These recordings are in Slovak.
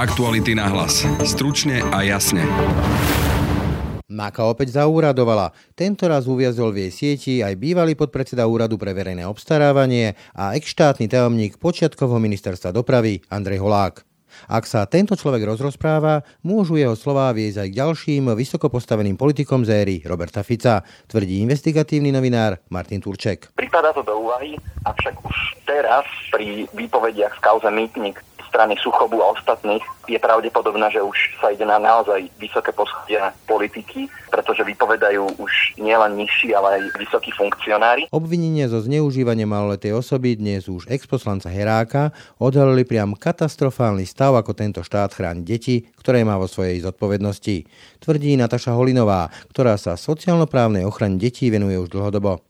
Aktuality na hlas. Stručne a jasne. Maka opäť zaúradovala. Tento raz uviazol v jej sieti aj bývalý podpredseda Úradu pre verejné obstarávanie a ex-štátny tajomník počiatkovho ministerstva dopravy Andrej Holák. Ak sa tento človek rozrozpráva, môžu jeho slová viesť aj k ďalším vysoko postaveným politikom z éry Roberta Fica, tvrdí investigatívny novinár Martin Turček. Pripadá to do úvahy, avšak už teraz pri výpovediach z kauze Mýtnik strany Suchobu a ostatných je pravdepodobné, že už sa ide na naozaj vysoké poschodia politiky, pretože vypovedajú už nielen nižší, ale aj vysokí funkcionári. Obvinenie zo zneužívania maloletej osoby dnes už exposlanca Heráka odhalili priam katastrofálny stav, ako tento štát chráni deti, ktoré má vo svojej zodpovednosti. Tvrdí Nataša Holinová, ktorá sa sociálno-právnej ochrane detí venuje už dlhodobo.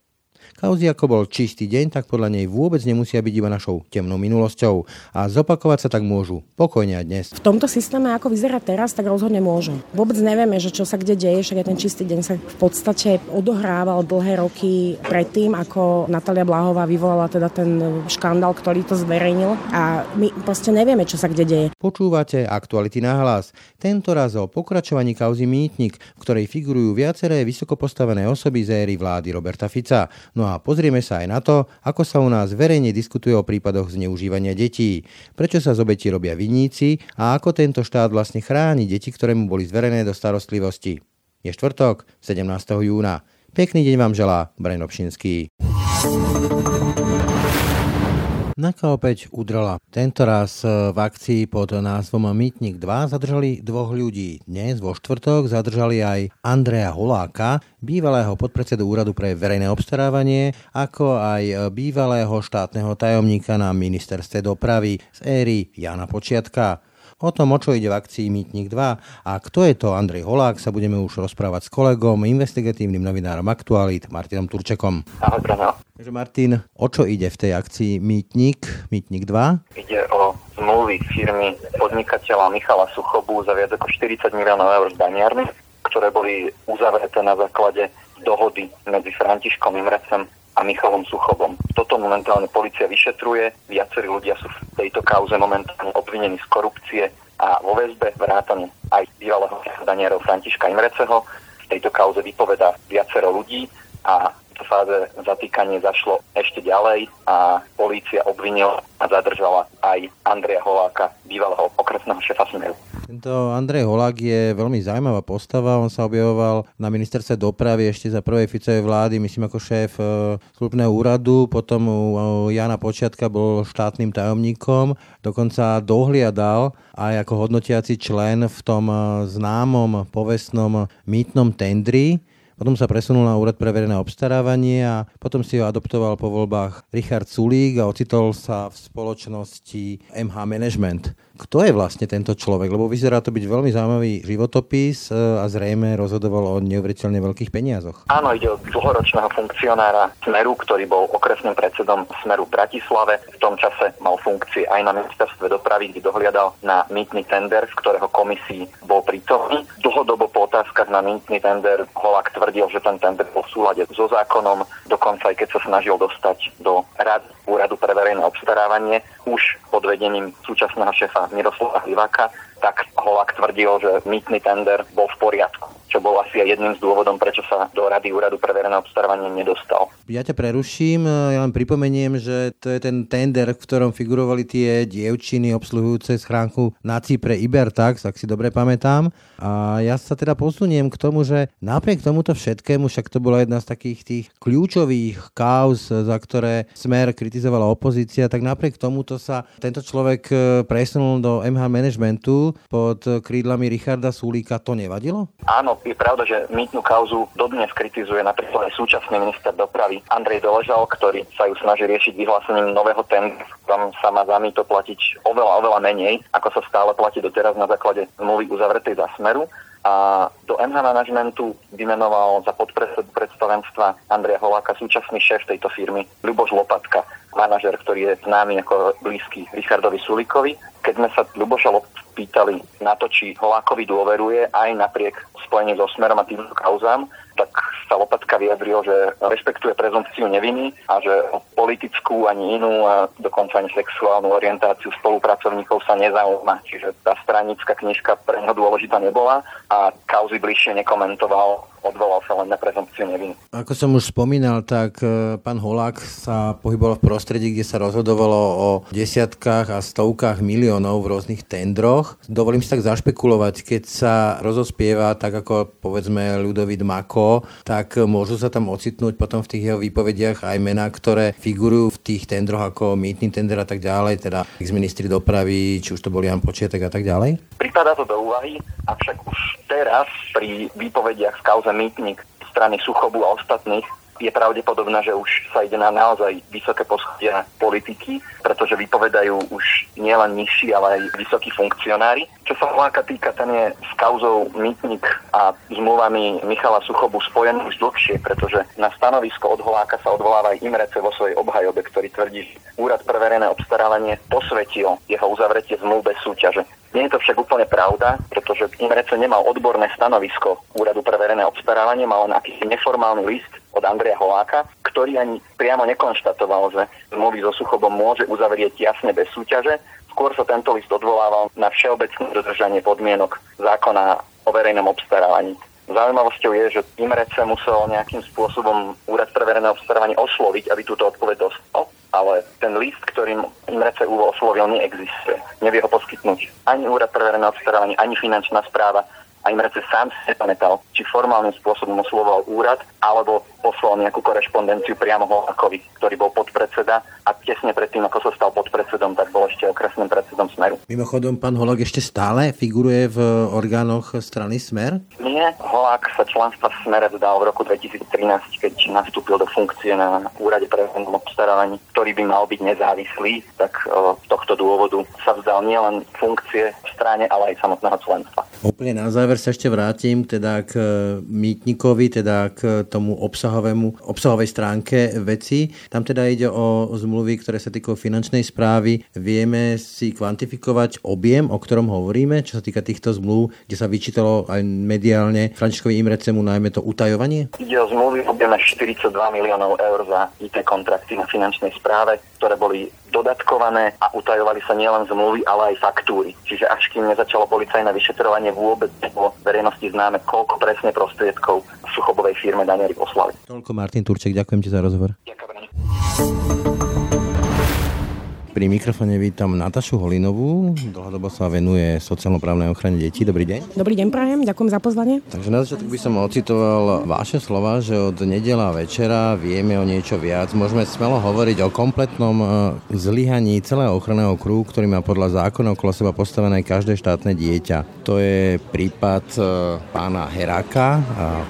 Kauzy ako bol čistý deň, tak podľa nej vôbec nemusia byť iba našou temnou minulosťou a zopakovať sa tak môžu pokojne aj dnes. V tomto systéme, ako vyzerá teraz, tak rozhodne môžu. Vôbec nevieme, že čo sa kde deje, však aj ten čistý deň sa v podstate odohrával dlhé roky predtým, ako Natalia Blahová vyvolala teda ten škandál, ktorý to zverejnil a my proste nevieme, čo sa kde deje. Počúvate aktuality na hlas. Tento raz o pokračovaní kauzy Mýtnik, v ktorej figurujú viaceré vysoko postavené osoby z éry vlády Roberta Fica. No a pozrieme sa aj na to, ako sa u nás verejne diskutuje o prípadoch zneužívania detí, prečo sa z obetí robia vinníci a ako tento štát vlastne chráni deti, ktoré mu boli zverené do starostlivosti. Je štvrtok, 17. júna. Pekný deň vám želá Brian Obšinský. Naka opäť udrela. Tento raz v akcii pod názvom Mýtnik 2 zadržali dvoch ľudí. Dnes vo štvrtok zadržali aj Andreja Holáka, bývalého podpredsedu Úradu pre verejné obstarávanie, ako aj bývalého štátneho tajomníka na ministerstve dopravy z éry Jana Počiatka. O tom, o čo ide v akcii Mýtnik 2 a kto je to Andrej Holák, sa budeme už rozprávať s kolegom, investigatívnym novinárom Aktualit, Martinom Turčekom. Ahoj, Brano. Takže Martin, o čo ide v tej akcii Mýtnik, Mýtnik 2? Ide o zmluvy firmy podnikateľa Michala Suchobu za viac ako 40 miliónov eur z Baniarny, ktoré boli uzavreté na základe dohody medzi Františkom Imrecem a Michalom Suchobom. Toto momentálne policia vyšetruje, viacerí ľudia sú v tejto kauze momentálne obvinení z korupcie a vo väzbe vrátane aj bývalého Daniarov Františka Imreceho. V tejto kauze vypoveda viacero ľudí a v fáze zatýkanie zašlo ešte ďalej a polícia obvinila a zadržala aj Andreja Holáka, bývalého okresného šefa Smeru. Tento Andrej Holák je veľmi zaujímavá postava. On sa objavoval na ministerstve dopravy ešte za prvej Ficovej vlády, myslím ako šéf e, slúbneho úradu. Potom u Jana Počiatka bol štátnym tajomníkom. Dokonca dohliadal aj ako hodnotiaci člen v tom e, známom povestnom mýtnom tendri, potom sa presunul na úrad pre verejné obstarávanie a potom si ho adoptoval po voľbách Richard Sulík a ocitol sa v spoločnosti MH Management. Kto je vlastne tento človek? Lebo vyzerá to byť veľmi zaujímavý životopis e, a zrejme rozhodoval o neuveriteľne veľkých peniazoch. Áno, ide o dlhoročného funkcionára Smeru, ktorý bol okresným predsedom Smeru v Bratislave. V tom čase mal funkcie aj na ministerstve dopravy, kde dohliadal na mýtny tender, z ktorého komisii bol prítomný. Dlhodobo po otázkach na mýtny tender Holák tvrdil, že ten tender bol v súlade so zákonom, dokonca aj keď sa snažil dostať do rad Úradu pre verejné obstarávanie, už pod vedením súčasného šefa Miroslava Hliváka, tak Holák tvrdil, že mýtny tender bol v poriadku čo bol asi aj jedným z dôvodom, prečo sa do Rady úradu pre verejné obstarávanie nedostal. Ja ťa preruším, ja len pripomeniem, že to je ten tender, v ktorom figurovali tie dievčiny obsluhujúce schránku na Cypre Ibertax, ak si dobre pamätám. A ja sa teda posuniem k tomu, že napriek tomuto všetkému, však to bola jedna z takých tých kľúčových kauz, za ktoré Smer kritizovala opozícia, tak napriek tomuto sa tento človek e, presunul do MH managementu pod krídlami Richarda Sulíka. To nevadilo? Áno, je pravda, že mýtnu kauzu dodnes kritizuje napríklad aj súčasný minister dopravy Andrej Doležal, ktorý sa ju snaží riešiť vyhlásením nového tendru, tam sa má za mýto platiť oveľa, oveľa menej, ako sa stále platí doteraz na základe zmluvy uzavretej za smeru a do MH managementu vymenoval za podpredsedu predstavenstva Andreja Holáka súčasný šéf tejto firmy Ľuboš Lopatka, manažer, ktorý je známy ako blízky Richardovi Sulikovi. Keď sme sa Ľuboša pýtali na to, či Holákovi dôveruje aj napriek spojení so Smerom a týmto kauzám, tak sa Lopatka vyjadril, že rešpektuje prezumpciu neviny a že o politickú ani inú a dokonca ani sexuálnu orientáciu spolupracovníkov sa nezaujíma. Čiže tá stranická knižka pre neho dôležitá nebola a kauzy bližšie nekomentoval odvolal sa len na prezumpciu neviny. Ako som už spomínal, tak e, pán Holák sa pohyboval v prostredí, kde sa rozhodovalo o desiatkách a stovkách miliónov v rôznych tendroch. Dovolím si tak zašpekulovať, keď sa rozospieva tak ako povedzme Ľudovít Mako, tak môžu sa tam ocitnúť potom v tých jeho výpovediach aj mená, ktoré figurujú v tých tendroch ako mýtny tender a tak ďalej, teda ex-ministri dopravy, či už to bol Jan Počiatek a tak ďalej? Pripadá to do úvahy, avšak už teraz pri výpovediach v kauze mýtnik strany Suchobu a ostatných je pravdepodobné, že už sa ide na naozaj vysoké poschodia politiky, pretože vypovedajú už nielen nižší, ale aj vysokí funkcionári. Čo sa Holáka týka, ten je s kauzou Mýtnik a zmluvami Michala Suchobu spojený už dlhšie, pretože na stanovisko od Holáka sa odvoláva aj Imrece vo svojej obhajobe, ktorý tvrdí, že Úrad pre verejné obstarávanie posvetil jeho uzavretie zmluv bez súťaže. Nie je to však úplne pravda, pretože Imrece nemal odborné stanovisko Úradu pre verejné obstarávanie, mal len akýsi neformálny list od Andreja Holáka, ktorý ani priamo nekonštatoval, že zmluvy so Suchobom môže uzavrieť jasne bez súťaže. Skôr sa tento list odvolával na všeobecné dodržanie podmienok zákona o verejnom obstarávaní. Zaujímavosťou je, že Imrece musel nejakým spôsobom Úrad pre verejné obstarávanie osloviť, aby túto odpoveď dostal ale ten list, ktorým Imrece Uvo oslovil, neexistuje. Nevie ho poskytnúť ani Úrad pre verejné obstarávanie, ani finančná správa. A Imrece sám si nepamätal, či formálnym spôsobom oslovoval úrad, alebo poslal nejakú korešpondenciu priamo Holákovi, ktorý bol podpredseda a tesne predtým, ako sa stal podpredsedom, tak bol ešte okresným predsedom Smeru. Mimochodom, pán Holák ešte stále figuruje v orgánoch strany Smer? Nie, Holák sa členstva v Smere vzdal v roku 2013, keď nastúpil do funkcie na úrade pre obstarávaní, ktorý by mal byť nezávislý, tak z tohto dôvodu sa vzdal nielen funkcie v strane, ale aj samotného členstva. Úplne na záver sa ešte vrátim teda k mýtnikovi, teda k tomu obsahovému, obsahovej stránke veci. Tam teda ide o zmluvy, ktoré sa týkajú finančnej správy. Vieme si kvantifikovať objem, o ktorom hovoríme, čo sa týka týchto zmluv, kde sa vyčítalo aj mediálne Františkovi Imrecemu najmä to utajovanie? Ide o zmluvy objeme 42 miliónov eur za IT kontrakty na finančnej správe, ktoré boli dodatkované a utajovali sa nielen zmluvy, ale aj faktúry. Čiže až kým nezačalo policajné vyšetrovanie, vôbec nebolo verejnosti známe, koľko presne prostriedkov v suchobovej firme daňari poslali. Toľko Martin Turček, ďakujem ti za rozhovor. Ďakujem. Pri mikrofone vítam Natašu Holinovú, dlhodobo sa venuje sociálno-právnej ochrane detí. Dobrý deň. Dobrý deň, prajem, ďakujem za pozvanie. Takže na začiatku by som ocitoval vaše slova, že od nedela večera vieme o niečo viac. Môžeme smelo hovoriť o kompletnom e, zlyhaní celého ochranného kruhu, ktorý má podľa zákona okolo seba postavené každé štátne dieťa. To je prípad e, pána Heráka,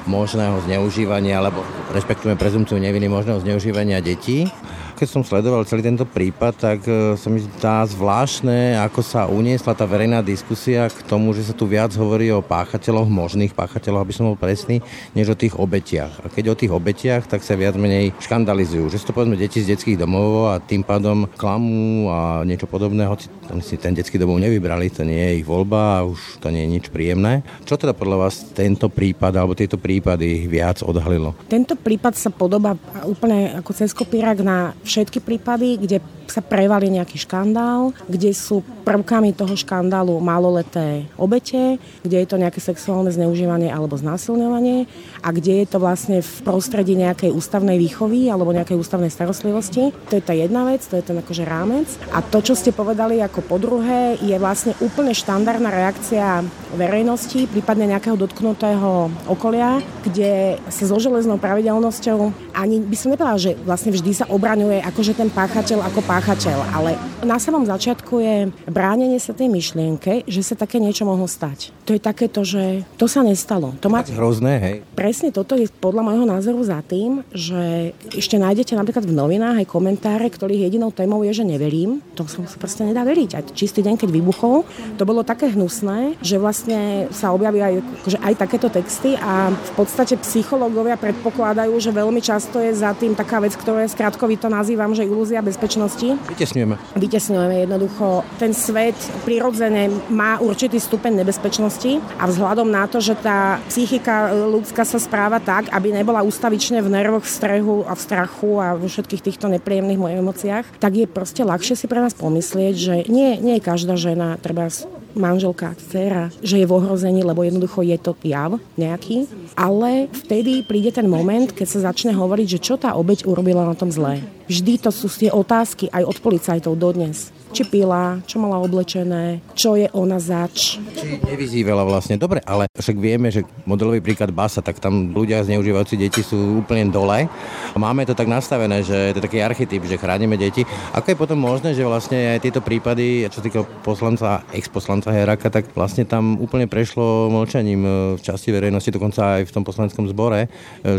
možného zneužívania, alebo respektujeme prezumciu neviny možného zneužívania detí keď som sledoval celý tento prípad, tak e, sa mi zdá zvláštne, ako sa uniesla tá verejná diskusia k tomu, že sa tu viac hovorí o páchateľoch, možných páchateľoch, aby som bol presný, než o tých obetiach. A keď o tých obetiach, tak sa viac menej škandalizujú. Že sú to povedzme deti z detských domov a tým pádom klamú a niečo podobné, hoci si ten detský domov nevybrali, to nie je ich voľba a už to nie je nič príjemné. Čo teda podľa vás tento prípad alebo tieto prípady viac odhalilo? Tento prípad sa podobá úplne ako cez kopírak na všetky prípady, kde sa prevalí nejaký škandál, kde sú prvkami toho škandálu maloleté obete, kde je to nejaké sexuálne zneužívanie alebo znásilňovanie a kde je to vlastne v prostredí nejakej ústavnej výchovy alebo nejakej ústavnej starostlivosti. To je tá jedna vec, to je ten akože rámec. A to, čo ste povedali ako po druhé, je vlastne úplne štandardná reakcia verejnosti, prípadne nejakého dotknutého okolia, kde sa so železnou pravidelnosťou ani by som nepovedala, že vlastne vždy sa obraňuje akože ten páchateľ ako páchateľ, ale na samom začiatku je bránenie sa tej myšlienke, že sa také niečo mohlo stať. To je takéto, že to sa nestalo. To má... Hrozné, hej. Presne toto je podľa môjho názoru za tým, že ešte nájdete napríklad v novinách aj komentáre, ktorých jedinou témou je, že neverím. To sa proste nedá veriť. Aj čistý deň, keď vybuchol, to bolo také hnusné, že vlastne sa objavili aj, akože aj takéto texty a v podstate psychológovia predpokladajú, že veľmi často je za tým taká vec, ktorú je skratkovito nazývam, že ilúzia bezpečnosti, Vytesňujeme. Vytesňujeme jednoducho. Ten svet prirodzene má určitý stupeň nebezpečnosti a vzhľadom na to, že tá psychika ľudská sa správa tak, aby nebola ustavične v nervoch, v strehu a v strachu a vo všetkých týchto nepríjemných emóciách, tak je proste ľahšie si pre nás pomyslieť, že nie, nie je každá žena, treba manželka, dcera, že je v ohrození, lebo jednoducho je to jav nejaký. Ale vtedy príde ten moment, keď sa začne hovoriť, že čo tá obeď urobila na tom zlé. Vždy to sú tie otázky aj od policajtov dodnes či pila, čo mala oblečené, čo je ona zač. Či nevyzývala vlastne. Dobre, ale však vieme, že modelový príklad Basa, tak tam ľudia zneužívajúci deti sú úplne dole. Máme to tak nastavené, že to je taký archetyp, že chránime deti. Ako je potom možné, že vlastne aj tieto prípady, čo týka poslanca, ex-poslanca Heraka, tak vlastne tam úplne prešlo mlčaním e, v časti verejnosti, dokonca aj v tom poslaneckom zbore, e,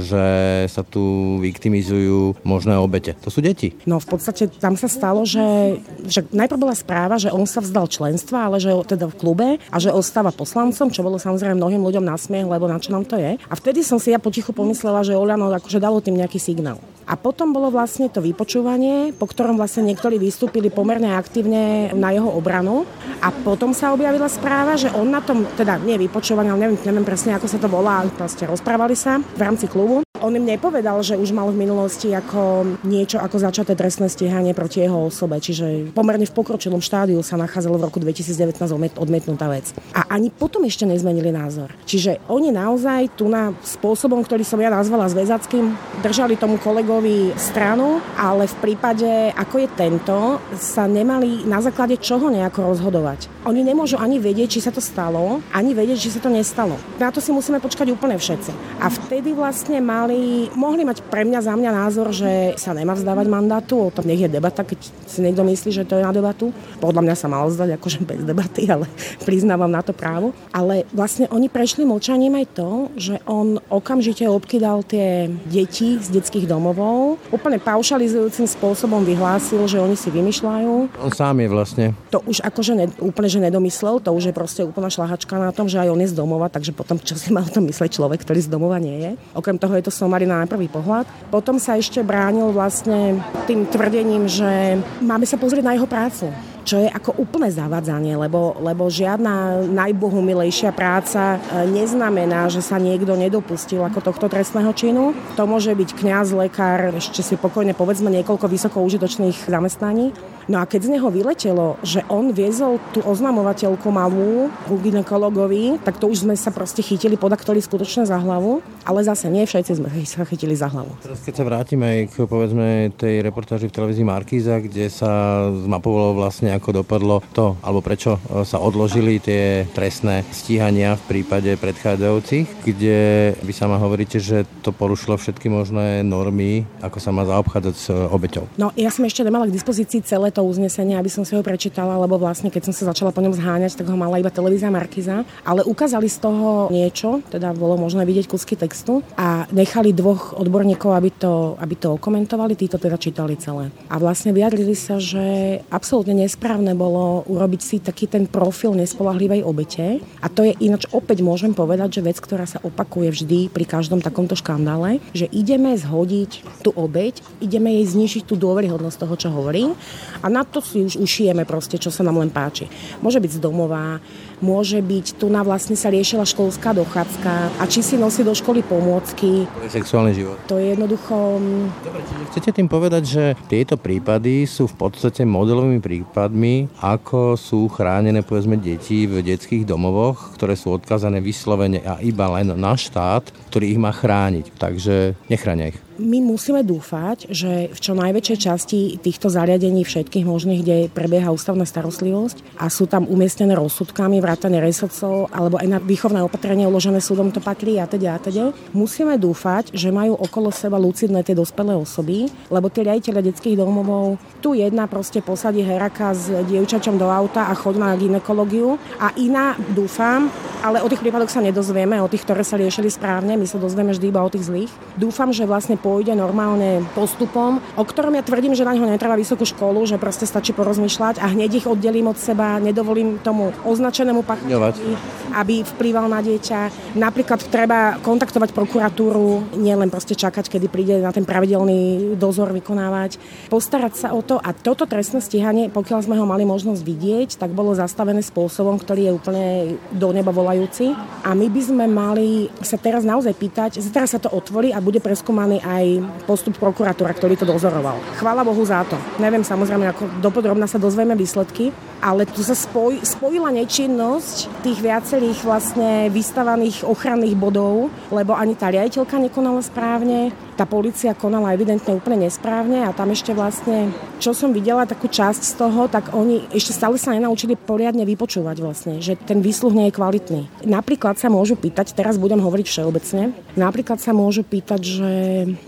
že sa tu viktimizujú možné obete. To sú deti. No v podstate tam sa stalo, že, že najprv bola správa, že on sa vzdal členstva, ale že teda v klube a že ostáva poslancom, čo bolo samozrejme mnohým ľuďom na smiech, lebo na čo nám to je. A vtedy som si ja potichu pomyslela, že Oľano akože dalo tým nejaký signál. A potom bolo vlastne to vypočúvanie, po ktorom vlastne niektorí vystúpili pomerne aktívne na jeho obranu. A potom sa objavila správa, že on na tom, teda nie vypočúvanie, ale neviem, neviem presne, ako sa to volá, proste rozprávali sa v rámci klubu. On im nepovedal, že už mal v minulosti ako niečo ako začaté trestné stíhanie proti jeho osobe, čiže pomerne v pokročilom štádiu sa nachádzalo v roku 2019 odmietnutá vec. A ani potom ešte nezmenili názor. Čiže oni naozaj tu na spôsobom, ktorý som ja nazvala zväzackým, držali tomu kolegovi stranu, ale v prípade, ako je tento, sa nemali na základe čoho nejako rozhodovať. Oni nemôžu ani vedieť, či sa to stalo, ani vedieť, či sa to nestalo. Na to si musíme počkať úplne všetci. A vtedy vlastne mali mali, mohli mať pre mňa za mňa názor, že sa nemá vzdávať mandátu, o tom nech je debata, keď si niekto myslí, že to je na debatu. Podľa mňa sa mal vzdať akože bez debaty, ale priznávam na to právo. Ale vlastne oni prešli mlčaním aj to, že on okamžite obkydal tie deti z detských domovov, úplne paušalizujúcim spôsobom vyhlásil, že oni si vymýšľajú. On sám je vlastne. To už akože ne, úplne, že nedomyslel, to už je proste úplná šlahačka na tom, že aj on je z domova, takže potom čo si mal to mysleť človek, ktorý z domova nie je. Okrem toho je to somarina na prvý pohľad. Potom sa ešte bránil vlastne tým tvrdením, že máme sa pozrieť na jeho prácu čo je ako úplné zavádzanie, lebo, lebo žiadna najbohumilejšia práca e, neznamená, že sa niekto nedopustil ako tohto trestného činu. To môže byť kňaz, lekár, ešte si pokojne povedzme niekoľko vysoko užitočných zamestnaní. No a keď z neho vyletelo, že on viezol tú oznamovateľku malú ku ginekologovi, tak to už sme sa proste chytili podaktori skutočne za hlavu, ale zase nie všetci sme sa chytili za hlavu. Teraz keď sa vrátime k povedzme tej reportáži v televízii Markíza, kde sa zmapovalo vlastne ako dopadlo to, alebo prečo e, sa odložili tie trestné stíhania v prípade predchádzajúcich, kde vy sama hovoríte, že to porušilo všetky možné normy, ako sa má zaobchádzať s obeťou. No ja som ešte nemala k dispozícii celé to uznesenie, aby som si ho prečítala, lebo vlastne keď som sa začala po ňom zháňať, tak ho mala iba televízia Markiza, ale ukázali z toho niečo, teda bolo možné vidieť kusky textu a nechali dvoch odborníkov, aby to, aby to okomentovali, títo teda čítali celé. A vlastne vyjadrili sa, že absolútne nesprávne bolo urobiť si taký ten profil nespolahlivej obete. A to je ináč opäť môžem povedať, že vec, ktorá sa opakuje vždy pri každom takomto škandále, že ideme zhodiť tú obeť, ideme jej znižiť tú dôveryhodnosť toho, čo hovorí a na to si už ušijeme proste, čo sa nám len páči. Môže byť z domova, môže byť, tu na vlastne sa riešila školská dochádzka a či si nosí do školy pomôcky. To je sexuálny život. To je jednoducho... Mm, Dobre, čiže chcete tým povedať, že tieto prípady sú v podstate modelovými prípadmi, ako sú chránené povedzme deti v detských domovoch, ktoré sú odkazané vyslovene a iba len na štát, ktorý ich má chrániť. Takže nechránia ich my musíme dúfať, že v čo najväčšej časti týchto zariadení všetkých možných, kde prebieha ústavná starostlivosť a sú tam umiestnené rozsudkami, vrátane resocov alebo aj na výchovné opatrenie uložené súdom to patrí a teda a teda. Musíme dúfať, že majú okolo seba lucidné tie dospelé osoby, lebo tie riaditeľe detských domovov, tu jedna proste posadí heraka s dievčačom do auta a choď na ginekológiu a iná, dúfam, ale o tých prípadoch sa nedozvieme, o tých, ktoré sa riešili správne, my sa dozvieme vždy iba o tých zlých. Dúfam, že vlastne pôjde normálne postupom, o ktorom ja tvrdím, že na ňo netreba vysokú školu, že proste stačí porozmýšľať a hneď ich oddelím od seba, nedovolím tomu označenému pachateľovi, aby vplýval na dieťa. Napríklad treba kontaktovať prokuratúru, nielen proste čakať, kedy príde na ten pravidelný dozor vykonávať, postarať sa o to a toto trestné stíhanie, pokiaľ sme ho mali možnosť vidieť, tak bolo zastavené spôsobom, ktorý je úplne do neba volajúci. A my by sme mali sa teraz naozaj pýtať, teraz sa to otvorí a bude preskúmaný aj postup prokuratúra, ktorý to dozoroval. Chvála Bohu za to. Neviem samozrejme, ako dopodrobná sa dozvieme výsledky, ale tu sa spoj, spojila nečinnosť tých viacerých vlastne vystavaných ochranných bodov, lebo ani tá riaditeľka nekonala správne, tá policia konala evidentne úplne nesprávne a tam ešte vlastne, čo som videla takú časť z toho, tak oni ešte stále sa nenaučili poriadne vypočúvať vlastne, že ten výsluh nie je kvalitný. Napríklad sa môžu pýtať, teraz budem hovoriť všeobecne, napríklad sa môžu pýtať, že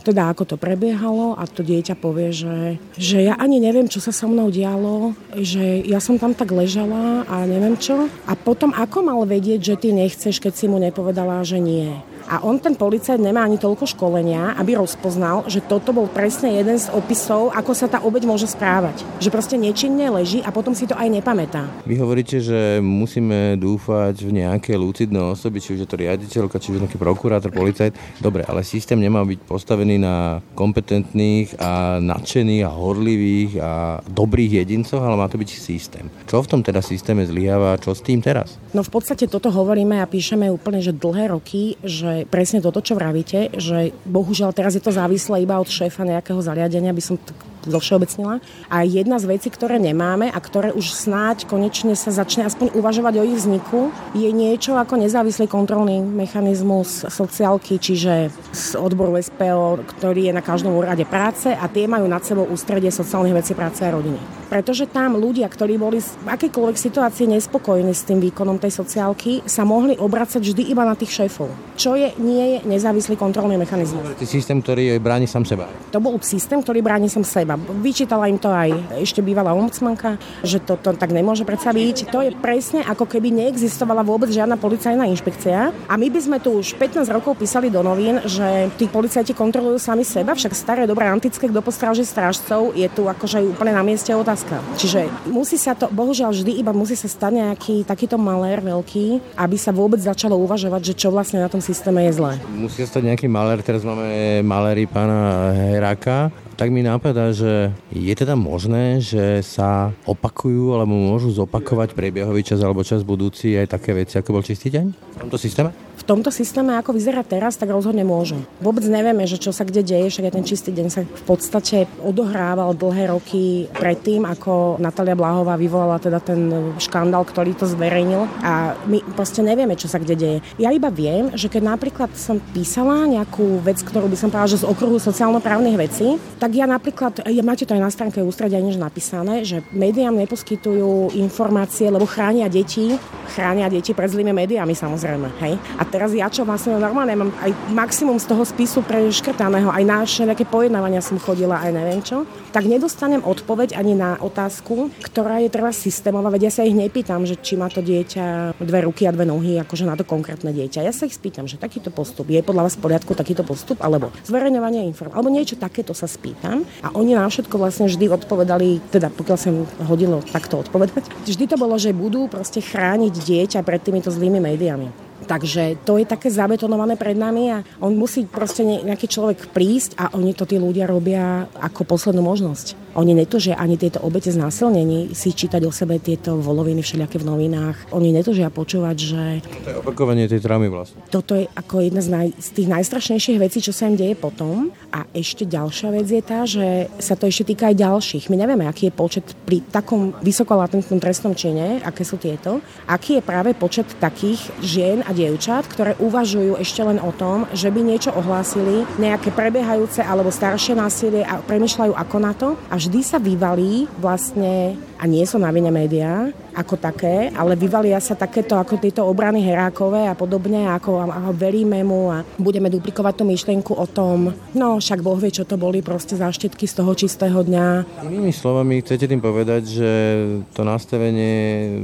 teda ako to prebiehalo a to dieťa povie, že, že ja ani neviem, čo sa so mnou dialo, že ja som tam tak ležala a neviem čo. A potom ako mal vedieť, že ty nechceš, keď si mu nepovedala, že nie. A on, ten policajt, nemá ani toľko školenia, aby rozpoznal, že toto bol presne jeden z opisov, ako sa tá obeď môže správať. Že proste nečinne leží a potom si to aj nepamätá. Vy hovoríte, že musíme dúfať v nejaké lucidné osoby, či už je to riaditeľka, či už je nejaký prokurátor, policajt. Dobre, ale systém nemá byť postavený na kompetentných a nadšených a horlivých a dobrých jedincoch, ale má to byť systém. Čo v tom teda systéme zlyháva, čo s tým teraz? No v podstate toto hovoríme a píšeme úplne, že dlhé roky, že presne toto, čo vravíte, že bohužiaľ teraz je to závislé iba od šéfa nejakého zariadenia, by som tak zovšeobecnila. A jedna z vecí, ktoré nemáme a ktoré už snáď konečne sa začne aspoň uvažovať o ich vzniku, je niečo ako nezávislý kontrolný mechanizmus sociálky, čiže z odboru SPO, ktorý je na každom úrade práce a tie majú nad sebou ústredie sociálnych vecí práce a rodiny. Pretože tam ľudia, ktorí boli v akejkoľvek situácii nespokojní s tým výkonom tej sociálky, sa mohli obracať vždy iba na tých šéfov. Čo je, nie je nezávislý kontrolný mechanizmus. Systém, ktorý bráni sám seba. To bol systém, ktorý bráni sám seba. Vyčítala im to aj ešte bývalá ombudsmanka, že to, to tak nemôže predsa byť. To je presne ako keby neexistovala vôbec žiadna policajná inšpekcia. A my by sme tu už 15 rokov písali do novín, že tí policajti kontrolujú sami seba, však staré dobré antické, kto postráži strážcov, je tu akože úplne na mieste otázka. Čiže musí sa to, bohužiaľ vždy iba musí sa stať nejaký takýto malér veľký, aby sa vôbec začalo uvažovať, že čo vlastne na tom systéme je zlé. Musí stať nejaký malér, teraz máme maléry pána Heráka, tak mi napadá, že je teda možné, že sa opakujú alebo môžu zopakovať priebehový čas alebo čas budúci aj také veci, ako bol čistý deň v tomto systéme? v tomto systéme, ako vyzerá teraz, tak rozhodne môžu. Vôbec nevieme, že čo sa kde deje, však ten čistý deň sa v podstate odohrával dlhé roky predtým, ako Natalia Blahová vyvolala teda ten škandál, ktorý to zverejnil a my proste nevieme, čo sa kde deje. Ja iba viem, že keď napríklad som písala nejakú vec, ktorú by som povedala, že z okruhu sociálno-právnych vecí, tak ja napríklad, ja máte to aj na stránke ústredia než napísané, že médiám neposkytujú informácie, lebo chránia deti, chránia deti pred zlými médiami samozrejme. Hej? A teraz ja čo vlastne normálne mám aj maximum z toho spisu preškrtaného, aj na nejaké pojednávania som chodila, aj neviem čo, tak nedostanem odpoveď ani na otázku, ktorá je treba systémová, veď ja sa ich nepýtam, že či má to dieťa dve ruky a dve nohy, akože na to konkrétne dieťa. Ja sa ich spýtam, že takýto postup je podľa vás v poriadku takýto postup, alebo zverejňovanie informácií, alebo niečo takéto sa spýtam a oni na všetko vlastne vždy odpovedali, teda pokiaľ sa hodilo takto odpovedať, vždy to bolo, že budú proste chrániť dieťa pred týmito zlými médiami. Takže to je také zabetonované pred nami a on musí proste nejaký človek prísť a oni to tí ľudia robia ako poslednú možnosť. Oni netužia ani tieto obete znásilnení si čítať o sebe tieto voloviny všelijaké v novinách. Oni netužia počúvať, že... To je opakovanie tej traumy vlastne. Toto je ako jedna z, naj, z tých najstrašnejších vecí, čo sa im deje potom. A ešte ďalšia vec je tá, že sa to ešte týka aj ďalších. My nevieme, aký je počet pri takom vysokolatentnom trestnom čine, aké sú tieto, aký je práve počet takých žien a dievčat, ktoré uvažujú ešte len o tom, že by niečo ohlásili, nejaké prebiehajúce alebo staršie násilie a premyšľajú ako na to. A vždy sa vyvalí vlastne, a nie sú na vine médiá, ako také, ale vyvalia sa takéto ako tieto obrany herákové a podobne, ako a, a veríme mu a budeme duplikovať tú myšlienku o tom, no však Boh vie, čo to boli proste záštitky z toho čistého dňa. Inými slovami, chcete tým povedať, že to nastavenie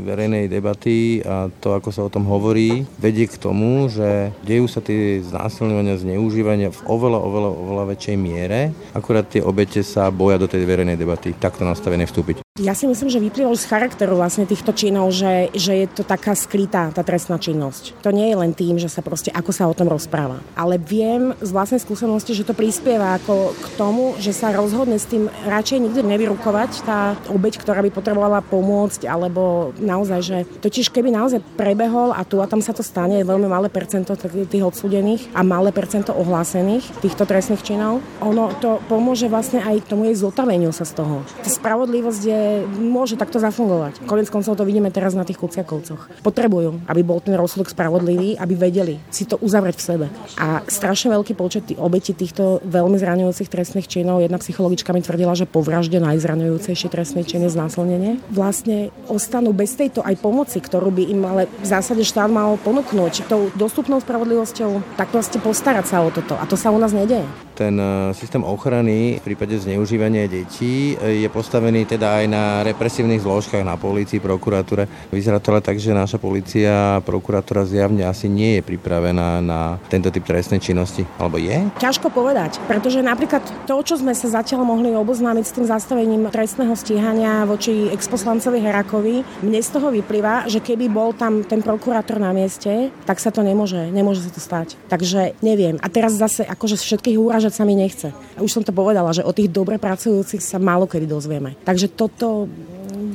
verejnej debaty a to, ako sa o tom hovorí, vedie k tomu, že dejú sa tie znásilňovania, zneužívania v oveľa, oveľa, oveľa väčšej miere, akurát tie obete sa boja do tej verejnej debaty takto nastavené vstúpiť. Ja si myslím, že vyplýva z charakteru vlastne týchto činov, že, že je to taká skrytá tá trestná činnosť. To nie je len tým, že sa proste ako sa o tom rozpráva. Ale viem z vlastnej skúsenosti, že to prispieva ako k tomu, že sa rozhodne s tým radšej nikdy nevyrukovať tá obeď, ktorá by potrebovala pomôcť, alebo naozaj, že totiž keby naozaj prebehol a tu a tam sa to stane, je veľmi malé percento tých odsúdených a malé percento ohlásených týchto trestných činov, ono to pomôže vlastne aj tomu jej zotaveniu sa z toho. Tá spravodlivosť je môže takto zafungovať. Konec koncov to vidíme teraz na tých kuciakovcoch. Potrebujú, aby bol ten rozsudok spravodlivý, aby vedeli si to uzavrieť v sebe. A strašne veľký počet obetí týchto veľmi zraňujúcich trestných činov, jedna psychologička mi tvrdila, že po vražde najzraňujúcejšie trestné činy je znásilnenie, vlastne ostanú bez tejto aj pomoci, ktorú by im ale v zásade štát mal ponúknuť tou dostupnou spravodlivosťou, tak proste postarať sa o toto. A to sa u nás nedeje ten e, systém ochrany v prípade zneužívania detí e, je postavený teda aj na represívnych zložkách, na polícii, prokuratúre. Vyzerá to ale tak, že naša polícia a prokuratúra zjavne asi nie je pripravená na tento typ trestnej činnosti. Alebo je? Ťažko povedať, pretože napríklad to, čo sme sa zatiaľ mohli oboznámiť s tým zastavením trestného stíhania voči exposlancovi Herakovi, mne z toho vyplýva, že keby bol tam ten prokurátor na mieste, tak sa to nemôže, nemôže sa to stať. Takže neviem. A teraz zase akože všetkých úraža držať sa mi nechce. Už som to povedala, že o tých dobre pracujúcich sa málo kedy dozvieme. Takže toto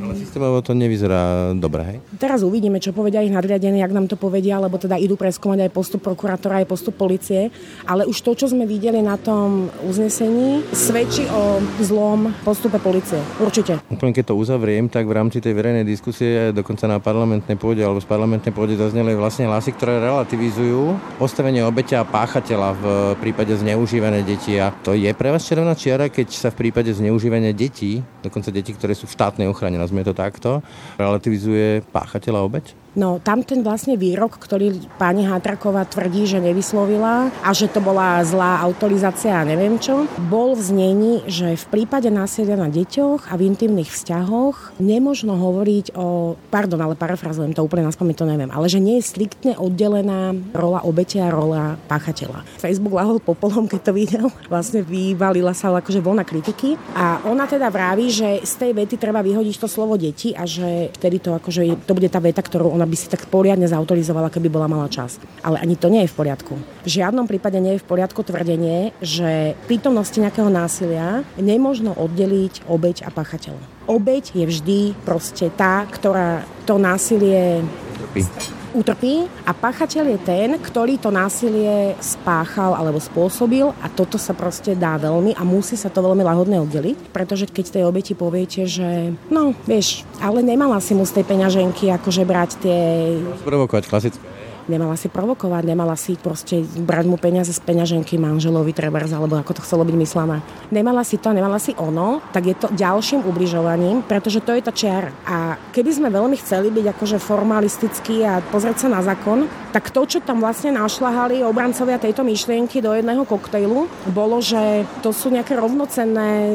ale systémovo to nevyzerá dobre, hej? Teraz uvidíme, čo povedia ich nadriadení, ak nám to povedia, lebo teda idú preskúmať aj postup prokurátora, aj postup policie. Ale už to, čo sme videli na tom uznesení, svedčí o zlom postupe policie. Určite. Úplne keď to uzavriem, tak v rámci tej verejnej diskusie, dokonca na parlamentnej pôde alebo z parlamentnej pôde zazneli vlastne hlasy, ktoré relativizujú postavenie obeťa a páchateľa v prípade zneužívania detí. A to je pre vás červená čiara, keď sa v prípade zneužívania detí, dokonca detí, ktoré sú v štátnej ochrane, nazvime to takto, relativizuje páchateľa obeť? No tam ten vlastne výrok, ktorý pani Hatraková tvrdí, že nevyslovila a že to bola zlá autorizácia a neviem čo, bol v znení, že v prípade násilia na deťoch a v intimných vzťahoch nemožno hovoriť o, pardon, ale parafrazujem to úplne na to neviem, ale že nie je striktne oddelená rola obete a rola páchateľa. Facebook lahol popolom, keď to videl, vlastne vyvalila sa akože voľna kritiky a ona teda vraví, že z tej vety treba vyhodiť to slovo deti a že vtedy to akože to bude tá veta, ktorú ona ona by si tak poriadne zautorizovala, keby bola mala čas. Ale ani to nie je v poriadku. V žiadnom prípade nie je v poriadku tvrdenie, že prítomnosti nejakého násilia nemožno oddeliť obeď a pachateľa. Obeď je vždy proste tá, ktorá to násilie utrpí a páchateľ je ten, ktorý to násilie spáchal alebo spôsobil a toto sa proste dá veľmi a musí sa to veľmi lahodne oddeliť, pretože keď tej obeti poviete, že no, vieš, ale nemala si mu z tej peňaženky akože brať tie... Provokovať klasické nemala si provokovať, nemala si proste brať mu peniaze z peňaženky manželovi trebárs, alebo ako to chcelo byť myslené. Nemala si to, nemala si ono, tak je to ďalším ubližovaním, pretože to je tá čiara. A keby sme veľmi chceli byť akože formalistickí a pozrieť sa na zákon, tak to, čo tam vlastne našľahali obrancovia tejto myšlienky do jedného koktejlu, bolo, že to sú nejaké rovnocenné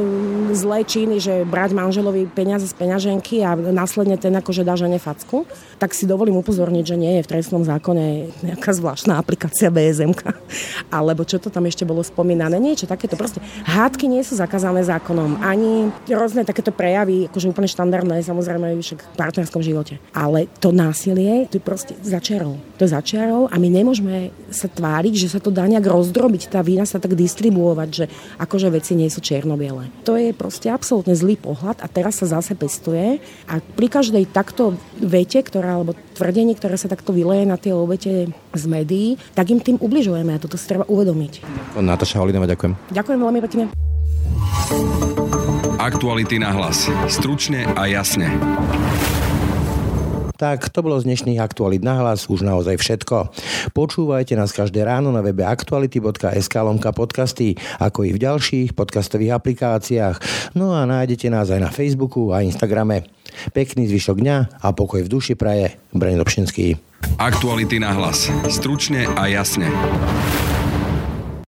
zlé činy, že brať manželovi peniaze z peňaženky a následne ten akože dá žene facku, tak si dovolím upozorniť, že nie je v trestnom zákone úplne nejaká zvláštna aplikácia BSM. Alebo čo to tam ešte bolo spomínané. Niečo takéto. Proste hádky nie sú zakázané zákonom. Ani rôzne takéto prejavy, akože úplne štandardné, samozrejme v partnerskom živote. Ale to násilie, to je proste začiarov. To je začiarov a my nemôžeme sa tváriť, že sa to dá nejak rozdrobiť, tá vína sa tak distribuovať, že akože veci nie sú čierno-biele. To je proste absolútne zlý pohľad a teraz sa zase pestuje a pri každej takto vete, ktorá, alebo tvrdení, ktoré sa takto vyleje na tie obete z médií, tak im tým ubližujeme a toto si treba uvedomiť. Natáša Holinová, ďakujem. Ďakujem veľmi pekne. Aktuality na hlas. Stručne a jasne. Tak to bolo z dnešných aktualit na hlas už naozaj všetko. Počúvajte nás každé ráno na webe aktuality.sk lomka podcasty, ako i v ďalších podcastových aplikáciách. No a nájdete nás aj na Facebooku a Instagrame. Pekný zvyšok dňa a pokoj v duši praje. Braň Dobšinský. Aktuality na hlas. Stručne a jasne.